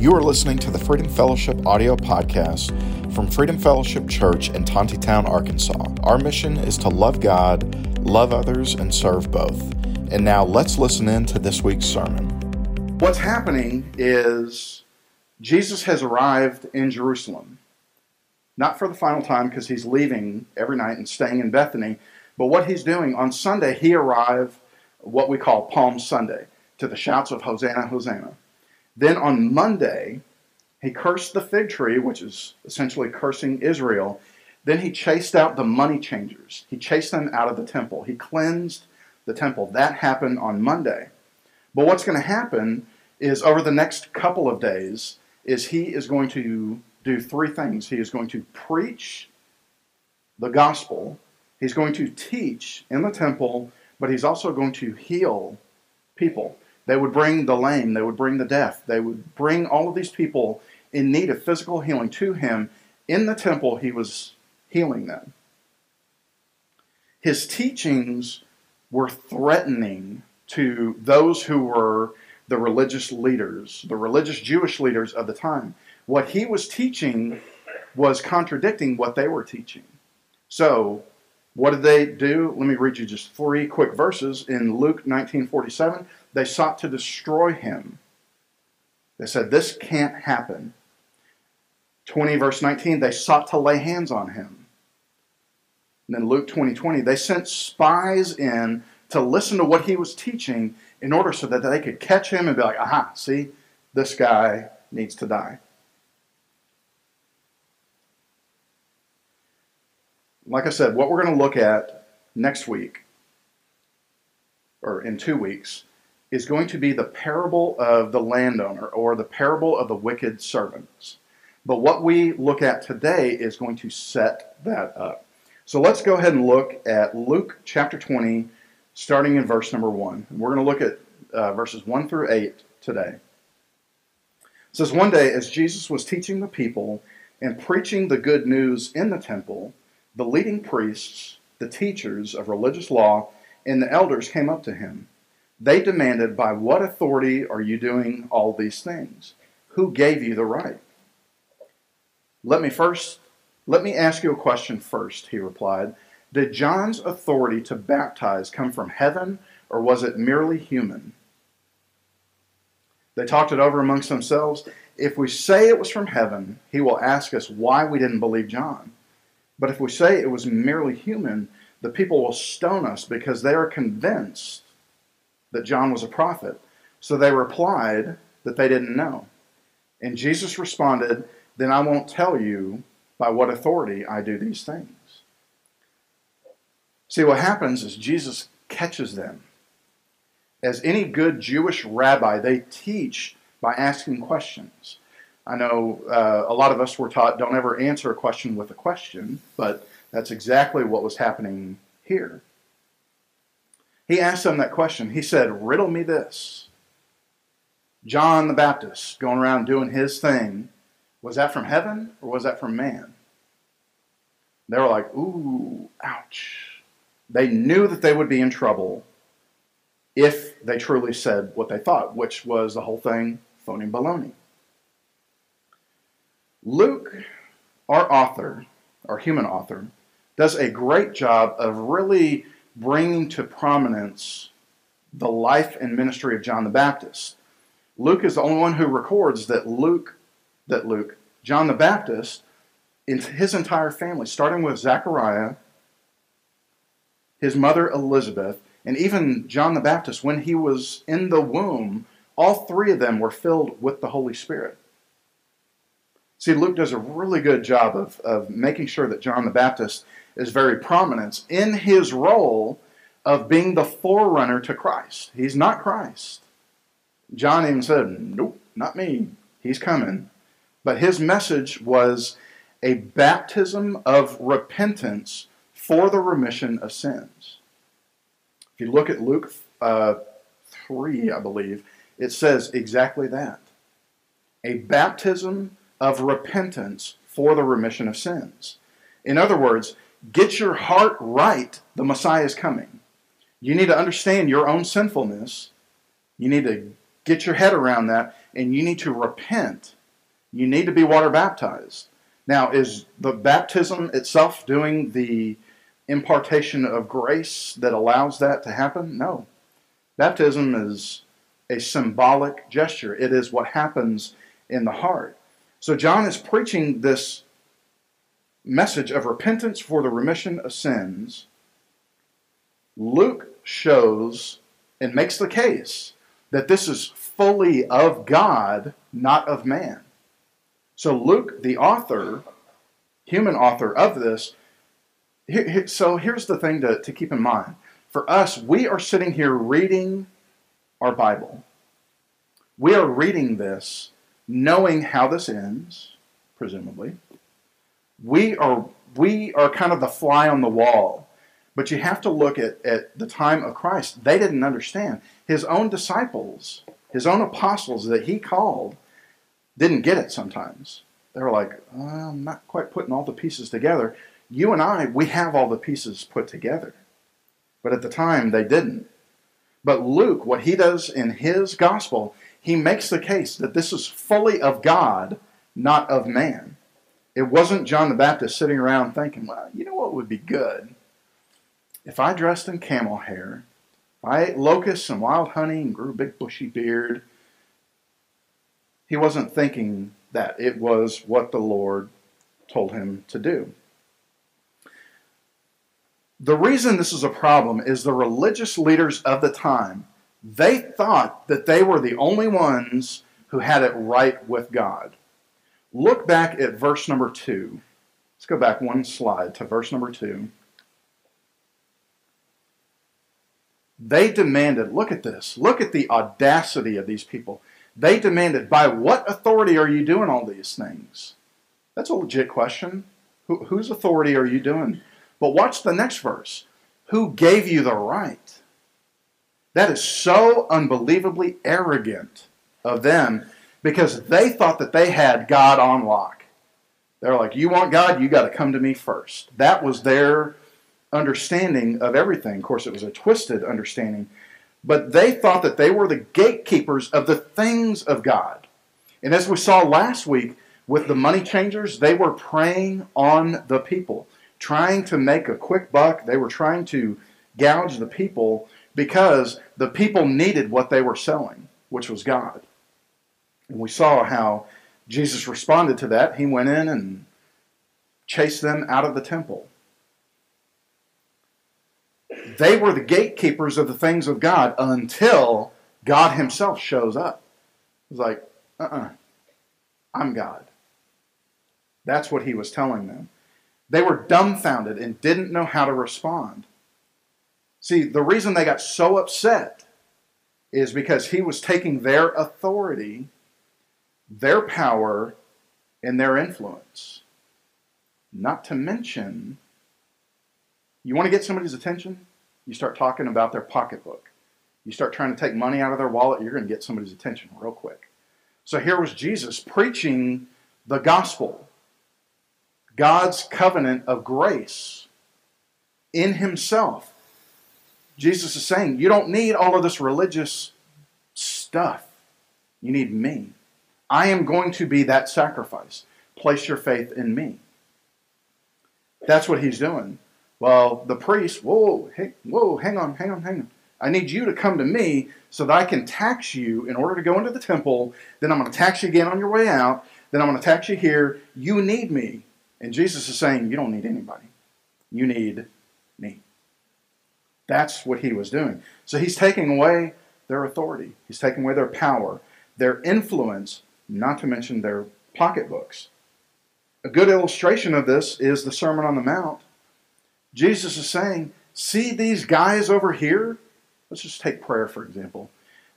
You are listening to the Freedom Fellowship audio podcast from Freedom Fellowship Church in Tontitown, Arkansas. Our mission is to love God, love others, and serve both. And now let's listen in to this week's sermon. What's happening is Jesus has arrived in Jerusalem. Not for the final time because he's leaving every night and staying in Bethany, but what he's doing on Sunday, he arrived what we call Palm Sunday to the shouts of Hosanna, Hosanna. Then on Monday, he cursed the fig tree, which is essentially cursing Israel. Then he chased out the money changers. He chased them out of the temple. He cleansed the temple. That happened on Monday. But what's going to happen is over the next couple of days is he is going to do three things. He is going to preach the gospel. He's going to teach in the temple, but he's also going to heal people. They would bring the lame, they would bring the deaf, they would bring all of these people in need of physical healing to him. In the temple, he was healing them. His teachings were threatening to those who were the religious leaders, the religious Jewish leaders of the time. What he was teaching was contradicting what they were teaching. So, what did they do? Let me read you just three quick verses in Luke 19:47. They sought to destroy him. They said this can't happen. 20 verse 19, they sought to lay hands on him. And then Luke 20, 20, they sent spies in to listen to what he was teaching in order so that they could catch him and be like, aha, see, this guy needs to die. Like I said, what we're going to look at next week, or in two weeks, is going to be the parable of the landowner or the parable of the wicked servants. But what we look at today is going to set that up. So let's go ahead and look at Luke chapter 20, starting in verse number 1. We're going to look at uh, verses 1 through 8 today. It says, One day, as Jesus was teaching the people and preaching the good news in the temple, the leading priests, the teachers of religious law, and the elders came up to him. They demanded, By what authority are you doing all these things? Who gave you the right? Let me first, let me ask you a question first, he replied. Did John's authority to baptize come from heaven, or was it merely human? They talked it over amongst themselves. If we say it was from heaven, he will ask us why we didn't believe John. But if we say it was merely human, the people will stone us because they are convinced that John was a prophet. So they replied that they didn't know. And Jesus responded, Then I won't tell you by what authority I do these things. See, what happens is Jesus catches them. As any good Jewish rabbi, they teach by asking questions. I know uh, a lot of us were taught don't ever answer a question with a question, but that's exactly what was happening here. He asked them that question. He said, Riddle me this. John the Baptist going around doing his thing, was that from heaven or was that from man? They were like, Ooh, ouch. They knew that they would be in trouble if they truly said what they thought, which was the whole thing phony baloney. Luke, our author, our human author, does a great job of really bringing to prominence the life and ministry of John the Baptist. Luke is the only one who records that Luke, that Luke, John the Baptist, his entire family, starting with Zechariah, his mother Elizabeth, and even John the Baptist, when he was in the womb, all three of them were filled with the Holy Spirit. See, Luke does a really good job of, of making sure that John the Baptist is very prominent in his role of being the forerunner to Christ. He's not Christ. John even said, Nope, not me. He's coming. But his message was a baptism of repentance for the remission of sins. If you look at Luke uh, 3, I believe, it says exactly that. A baptism of repentance for the remission of sins. In other words, Get your heart right. The Messiah is coming. You need to understand your own sinfulness. You need to get your head around that, and you need to repent. You need to be water baptized. Now, is the baptism itself doing the impartation of grace that allows that to happen? No. Baptism is a symbolic gesture, it is what happens in the heart. So, John is preaching this message of repentance for the remission of sins. Luke shows and makes the case that this is fully of God, not of man. So Luke, the author, human author of this, so here's the thing to, to keep in mind. For us, we are sitting here reading our Bible. We are reading this knowing how this ends, presumably. We are we are kind of the fly on the wall. But you have to look at, at the time of Christ. They didn't understand. His own disciples, his own apostles that he called, didn't get it sometimes. They were like, I'm not quite putting all the pieces together. You and I, we have all the pieces put together. But at the time, they didn't. But Luke, what he does in his gospel, he makes the case that this is fully of God, not of man. It wasn't John the Baptist sitting around thinking, well, you know what would be good? If I dressed in camel hair, I ate locusts and wild honey and grew a big bushy beard. He wasn't thinking that. It was what the Lord told him to do. The reason this is a problem is the religious leaders of the time, they thought that they were the only ones who had it right with God. Look back at verse number 2. Let's go back one slide to verse number 2. They demanded, look at this, look at the audacity of these people. They demanded, by what authority are you doing all these things? That's a legit question. Who, whose authority are you doing? But watch the next verse. Who gave you the right? That is so unbelievably arrogant of them because they thought that they had God on lock. They're like, You want God? You got to come to me first. That was their understanding of everything. Of course, it was a twisted understanding, but they thought that they were the gatekeepers of the things of God. And as we saw last week with the money changers, they were preying on the people, trying to make a quick buck. They were trying to gouge the people because the people needed what they were selling, which was God. And we saw how Jesus responded to that. He went in and chased them out of the temple. They were the gatekeepers of the things of God until God Himself shows up. It was like, uh uh-uh, uh, i am God. That's what He was telling them. They were dumbfounded and didn't know how to respond. See, the reason they got so upset is because He was taking their authority, their power, and their influence. Not to mention, you want to get somebody's attention? You start talking about their pocketbook. You start trying to take money out of their wallet, you're going to get somebody's attention real quick. So here was Jesus preaching the gospel, God's covenant of grace in himself. Jesus is saying, You don't need all of this religious stuff. You need me. I am going to be that sacrifice. Place your faith in me. That's what he's doing. Well, the priest, whoa, hey, whoa, hang on, hang on, hang on. I need you to come to me so that I can tax you in order to go into the temple. Then I'm going to tax you again on your way out. Then I'm going to tax you here. You need me. And Jesus is saying, You don't need anybody. You need. That's what he was doing. So he's taking away their authority, he's taking away their power, their influence, not to mention their pocketbooks. A good illustration of this is the Sermon on the Mount Jesus is saying, see these guys over here? Let's just take prayer, for example.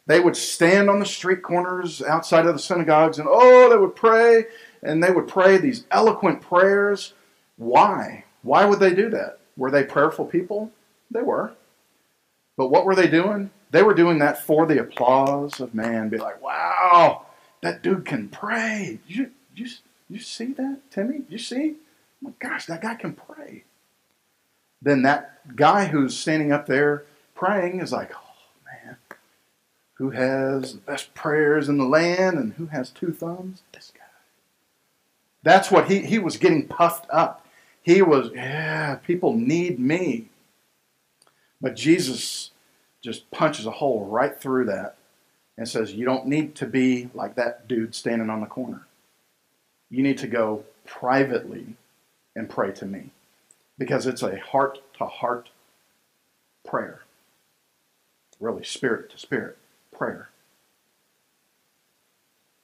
They would stand on the street corners outside of the synagogues and, oh, they would pray, and they would pray these eloquent prayers. Why? Why would they do that? Were they prayerful people? They were. But what were they doing? They were doing that for the applause of man. Be like, wow, that dude can pray. You, you, you see that, Timmy? You see? Oh my gosh, that guy can pray then that guy who's standing up there praying is like, oh man, who has the best prayers in the land and who has two thumbs? This guy. That's what he, he was getting puffed up. He was, yeah, people need me. But Jesus just punches a hole right through that and says, You don't need to be like that dude standing on the corner. You need to go privately and pray to me because it's a heart to heart prayer. Really, spirit to spirit prayer.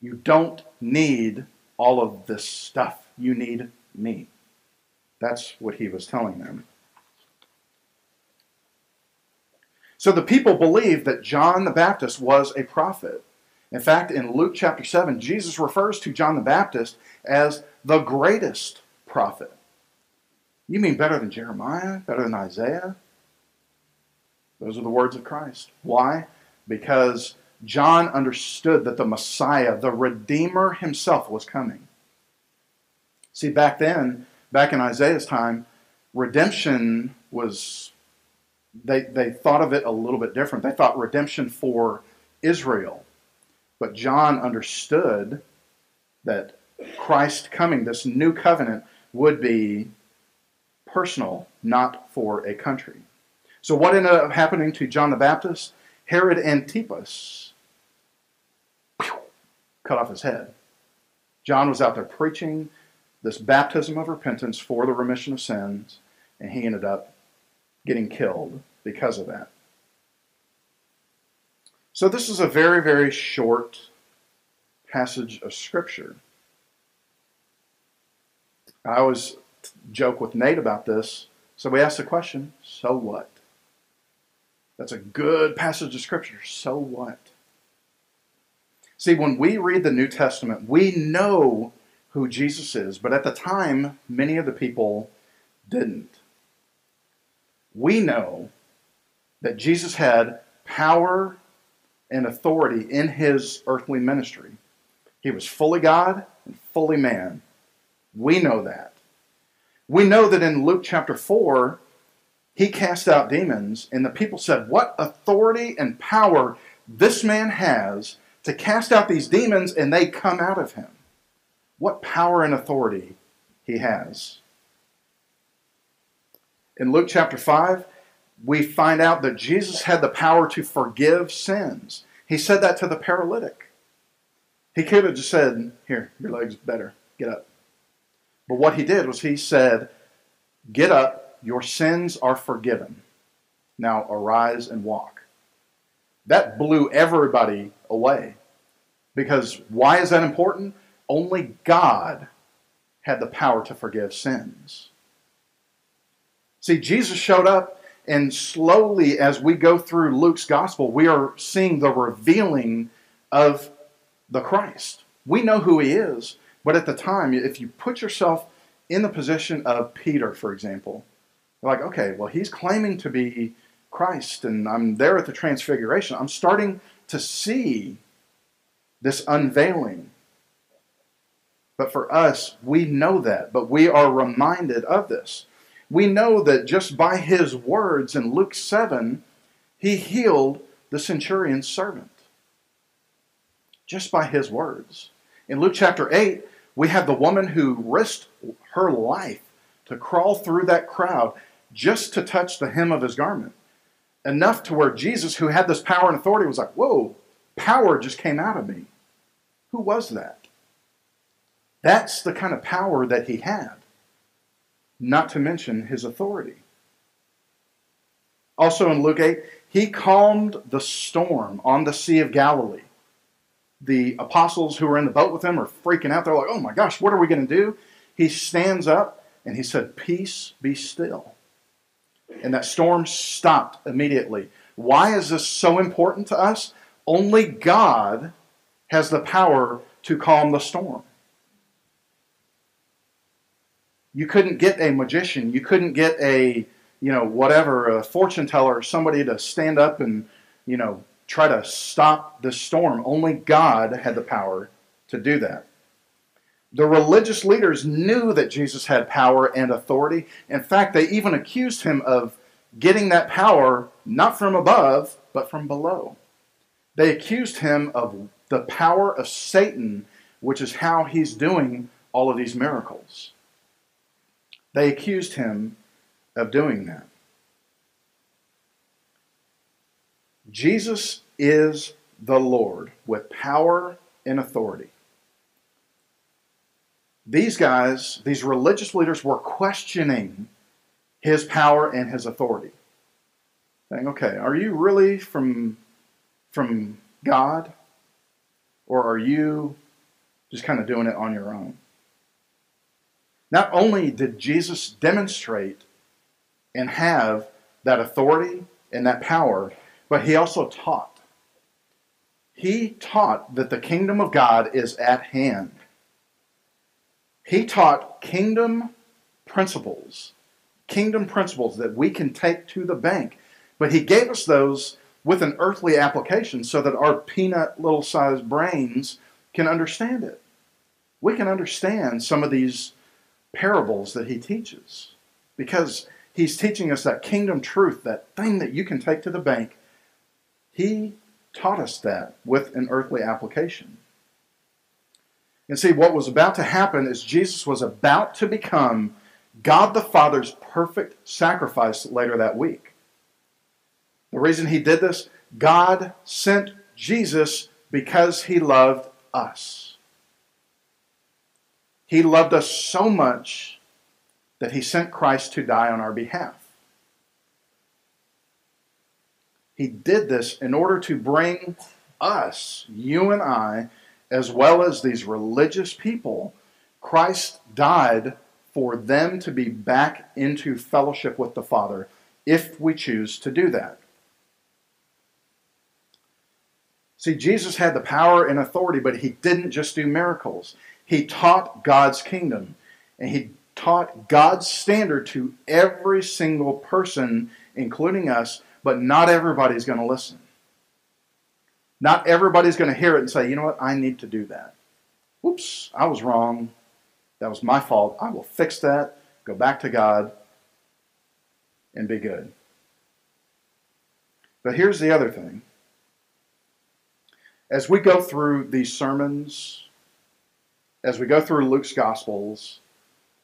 You don't need all of this stuff. You need me. That's what he was telling them. So the people believed that John the Baptist was a prophet. In fact, in Luke chapter 7, Jesus refers to John the Baptist as the greatest prophet. You mean better than Jeremiah? Better than Isaiah? Those are the words of Christ. Why? Because John understood that the Messiah, the Redeemer himself, was coming. See, back then, back in Isaiah's time, redemption was, they, they thought of it a little bit different. They thought redemption for Israel. But John understood that Christ coming, this new covenant, would be personal, not for a country. So, what ended up happening to John the Baptist? Herod Antipas cut off his head. John was out there preaching this baptism of repentance for the remission of sins, and he ended up getting killed because of that. So, this is a very, very short passage of Scripture. I always joke with Nate about this. So we ask the question so what? That's a good passage of Scripture. So what? See, when we read the New Testament, we know who Jesus is, but at the time, many of the people didn't. We know that Jesus had power and authority in his earthly ministry. He was fully God and fully man. We know that. We know that in Luke chapter 4, he cast out demons, and the people said, What authority and power this man has to cast out these demons, and they come out of him. What power and authority he has. In Luke chapter 5, we find out that Jesus had the power to forgive sins. He said that to the paralytic. He could have just said, Here, your leg's better. Get up. But what he did was he said, Get up, your sins are forgiven. Now arise and walk. That blew everybody away. Because why is that important? Only God had the power to forgive sins. See, Jesus showed up, and slowly as we go through Luke's gospel, we are seeing the revealing of the Christ. We know who he is, but at the time, if you put yourself in the position of Peter, for example, you're like, okay, well, he's claiming to be Christ, and I'm there at the transfiguration. I'm starting to see this unveiling. But for us, we know that, but we are reminded of this. We know that just by his words in Luke 7, he healed the centurion's servant. Just by his words. In Luke chapter 8, we have the woman who risked her life to crawl through that crowd just to touch the hem of his garment. Enough to where Jesus, who had this power and authority, was like, Whoa, power just came out of me. Who was that? That's the kind of power that he had, not to mention his authority. Also in Luke 8, he calmed the storm on the Sea of Galilee the apostles who were in the boat with him are freaking out. They're like, oh my gosh, what are we going to do? He stands up and he said, Peace be still. And that storm stopped immediately. Why is this so important to us? Only God has the power to calm the storm. You couldn't get a magician, you couldn't get a, you know, whatever, a fortune teller somebody to stand up and, you know, try to stop the storm. Only God had the power to do that. The religious leaders knew that Jesus had power and authority. In fact, they even accused him of getting that power not from above, but from below. They accused him of the power of Satan, which is how he's doing all of these miracles. They accused him of doing that. Jesus is the Lord with power and authority. These guys, these religious leaders, were questioning his power and his authority. Saying, okay, are you really from, from God? Or are you just kind of doing it on your own? Not only did Jesus demonstrate and have that authority and that power, but he also taught. He taught that the kingdom of God is at hand. He taught kingdom principles, kingdom principles that we can take to the bank. But he gave us those with an earthly application so that our peanut little sized brains can understand it. We can understand some of these parables that he teaches because he's teaching us that kingdom truth, that thing that you can take to the bank. He taught us that with an earthly application. And see, what was about to happen is Jesus was about to become God the Father's perfect sacrifice later that week. The reason he did this, God sent Jesus because he loved us. He loved us so much that he sent Christ to die on our behalf. He did this in order to bring us, you and I, as well as these religious people, Christ died for them to be back into fellowship with the Father if we choose to do that. See, Jesus had the power and authority, but he didn't just do miracles. He taught God's kingdom, and he taught God's standard to every single person, including us, but not everybody's going to listen. Not everybody's going to hear it and say, you know what, I need to do that. Oops, I was wrong. That was my fault. I will fix that, go back to God, and be good. But here's the other thing. As we go through these sermons, as we go through Luke's Gospels,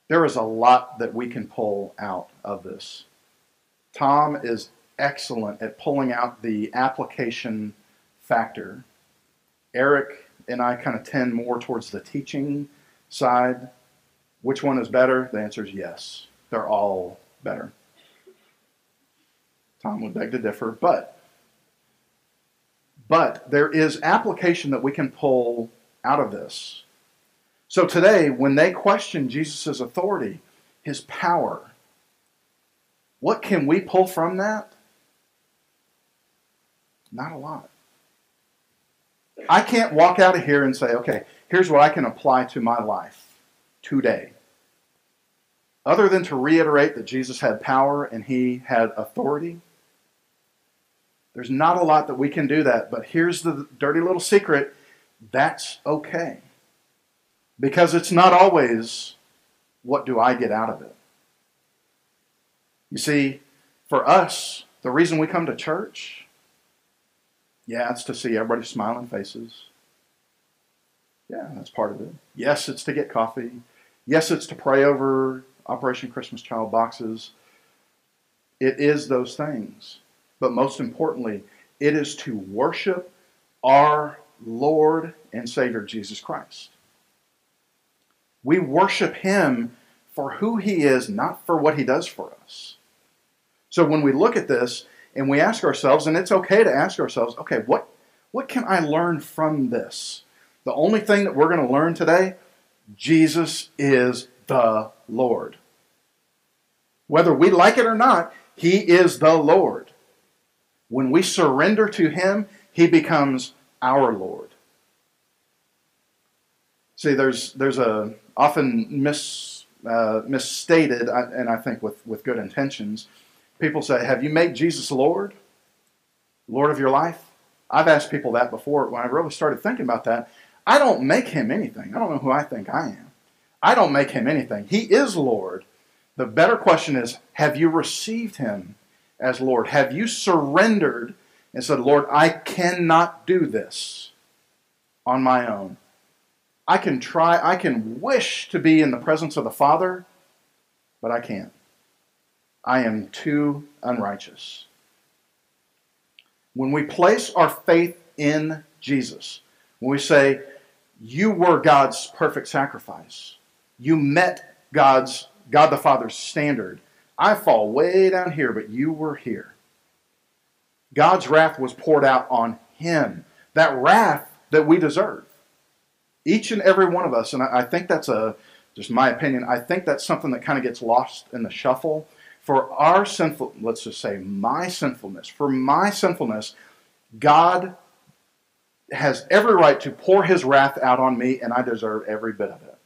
there is a lot that we can pull out of this. Tom is excellent at pulling out the application factor. Eric and I kind of tend more towards the teaching side. Which one is better? The answer is yes. They're all better. Tom would beg to differ, but but there is application that we can pull out of this. So today, when they question Jesus' authority, his power, what can we pull from that? Not a lot. I can't walk out of here and say, okay, here's what I can apply to my life today. Other than to reiterate that Jesus had power and he had authority, there's not a lot that we can do that. But here's the dirty little secret that's okay. Because it's not always what do I get out of it. You see, for us, the reason we come to church, yeah, it's to see everybody's smiling faces. Yeah, that's part of it. Yes, it's to get coffee. Yes, it's to pray over Operation Christmas Child boxes. It is those things. But most importantly, it is to worship our Lord and Savior Jesus Christ. We worship Him for who He is, not for what He does for us. So when we look at this and we ask ourselves, and it's okay to ask ourselves, okay, what, what can I learn from this? The only thing that we're going to learn today Jesus is the Lord. Whether we like it or not, He is the Lord. When we surrender to Him, He becomes our Lord. See, there's there's a often mis, uh, misstated, and I think with, with good intentions. People say, "Have you made Jesus Lord, Lord of your life?" I've asked people that before. When I really started thinking about that, I don't make him anything. I don't know who I think I am. I don't make him anything. He is Lord. The better question is, have you received him as Lord? Have you surrendered and said, Lord, I cannot do this on my own. I can try, I can wish to be in the presence of the Father, but I can't. I am too unrighteous. When we place our faith in Jesus, when we say, You were God's perfect sacrifice, you met God's, God the Father's standard. I fall way down here, but you were here. God's wrath was poured out on him. That wrath that we deserve. Each and every one of us, and I think that's a, just my opinion, I think that's something that kind of gets lost in the shuffle. For our sinful, let's just say my sinfulness, for my sinfulness, God has every right to pour his wrath out on me, and I deserve every bit of it.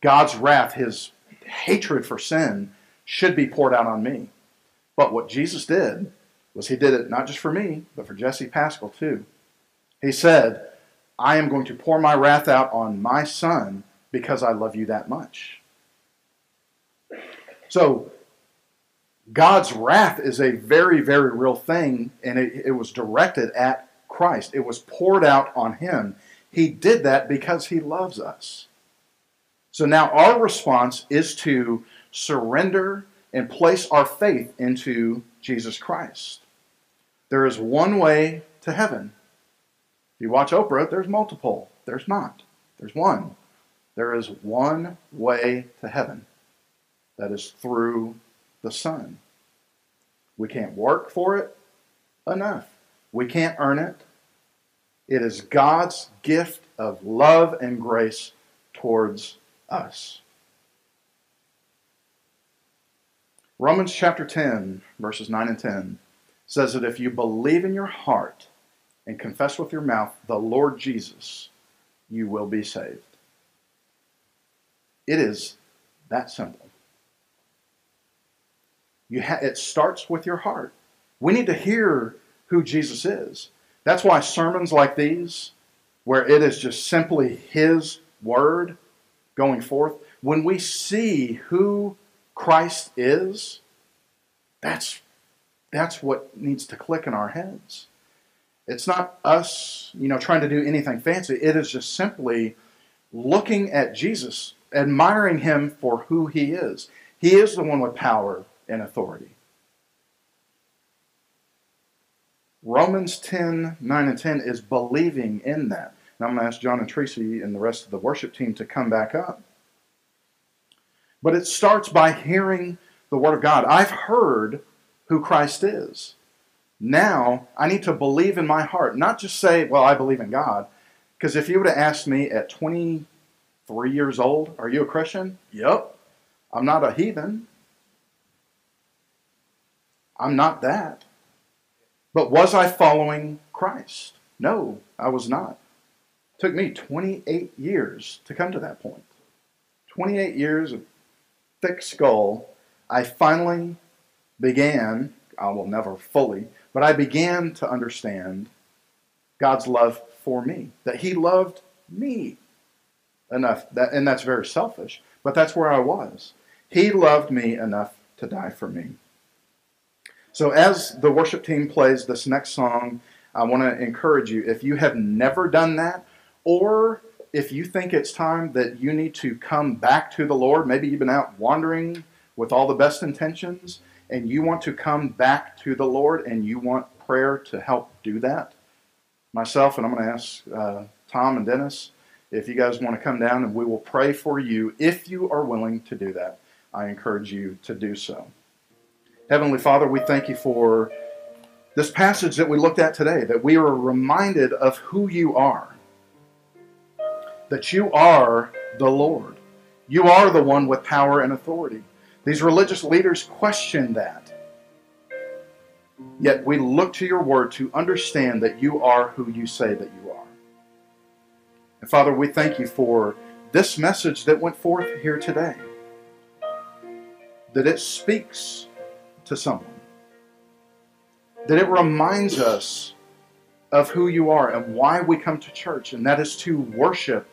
God's wrath, his hatred for sin, should be poured out on me. But what Jesus did was he did it not just for me, but for Jesse Paschal too. He said, I am going to pour my wrath out on my son because I love you that much. So, God's wrath is a very, very real thing, and it, it, was directed at Christ. It was poured out on him. He did that because he loves us. So now our response is to surrender and place our faith into Jesus Christ. There is one way to heaven. If you watch Oprah, there's multiple. There's not. There's one. There is one way to heaven. That is through the Son. We can't work for it enough. We can't earn it. It is God's gift of love and grace towards us. Romans chapter 10, verses 9 and 10 says that if you believe in your heart and confess with your mouth the Lord Jesus, you will be saved. It is that simple. You ha- it starts with your heart. We need to hear who Jesus is. That's why sermons like these, where it is just simply His word going forth, when we see who Christ is, that's that's what needs to click in our heads. It's not us, you know, trying to do anything fancy. It is just simply looking at Jesus, admiring him for who he is. He is the one with power and authority. Romans 10, 9 and 10 is believing in that. Now I'm going to ask John and Tracy and the rest of the worship team to come back up. But it starts by hearing the Word of God. I've heard who Christ is. Now, I need to believe in my heart, not just say, well, I believe in God. Because if you would have asked me at 23 years old, are you a Christian? Yep. I'm not a heathen. I'm not that. But was I following Christ? No, I was not. It took me 28 years to come to that point. 28 years of thick skull. I finally began, I will never fully, but I began to understand God's love for me, that He loved me enough, that, and that's very selfish, but that's where I was. He loved me enough to die for me. So, as the worship team plays this next song, I want to encourage you if you have never done that, or if you think it's time that you need to come back to the Lord, maybe you've been out wandering with all the best intentions, and you want to come back to the Lord and you want prayer to help do that, myself and I'm going to ask uh, Tom and Dennis if you guys want to come down and we will pray for you if you are willing to do that. I encourage you to do so. Heavenly Father, we thank you for this passage that we looked at today, that we are reminded of who you are. That you are the Lord. You are the one with power and authority. These religious leaders question that. Yet we look to your word to understand that you are who you say that you are. And Father, we thank you for this message that went forth here today. That it speaks to someone. That it reminds us of who you are and why we come to church, and that is to worship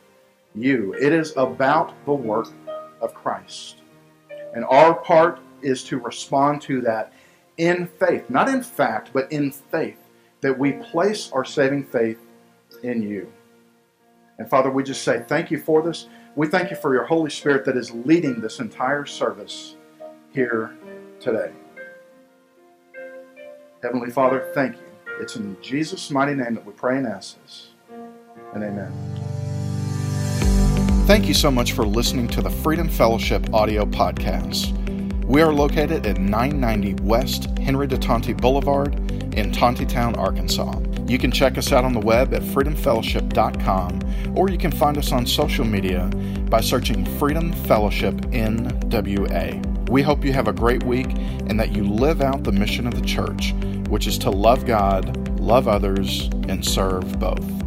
you. It is about the work of Christ. And our part is to respond to that in faith, not in fact, but in faith, that we place our saving faith in you. And Father, we just say thank you for this. We thank you for your Holy Spirit that is leading this entire service here today. Heavenly Father, thank you. It's in Jesus' mighty name that we pray and ask this. And amen. Thank you so much for listening to the Freedom Fellowship audio podcast. We are located at 990 West Henry de Tonti Boulevard in Tontitown, Arkansas. You can check us out on the web at freedomfellowship.com or you can find us on social media by searching Freedom Fellowship NWA. We hope you have a great week and that you live out the mission of the church, which is to love God, love others, and serve both.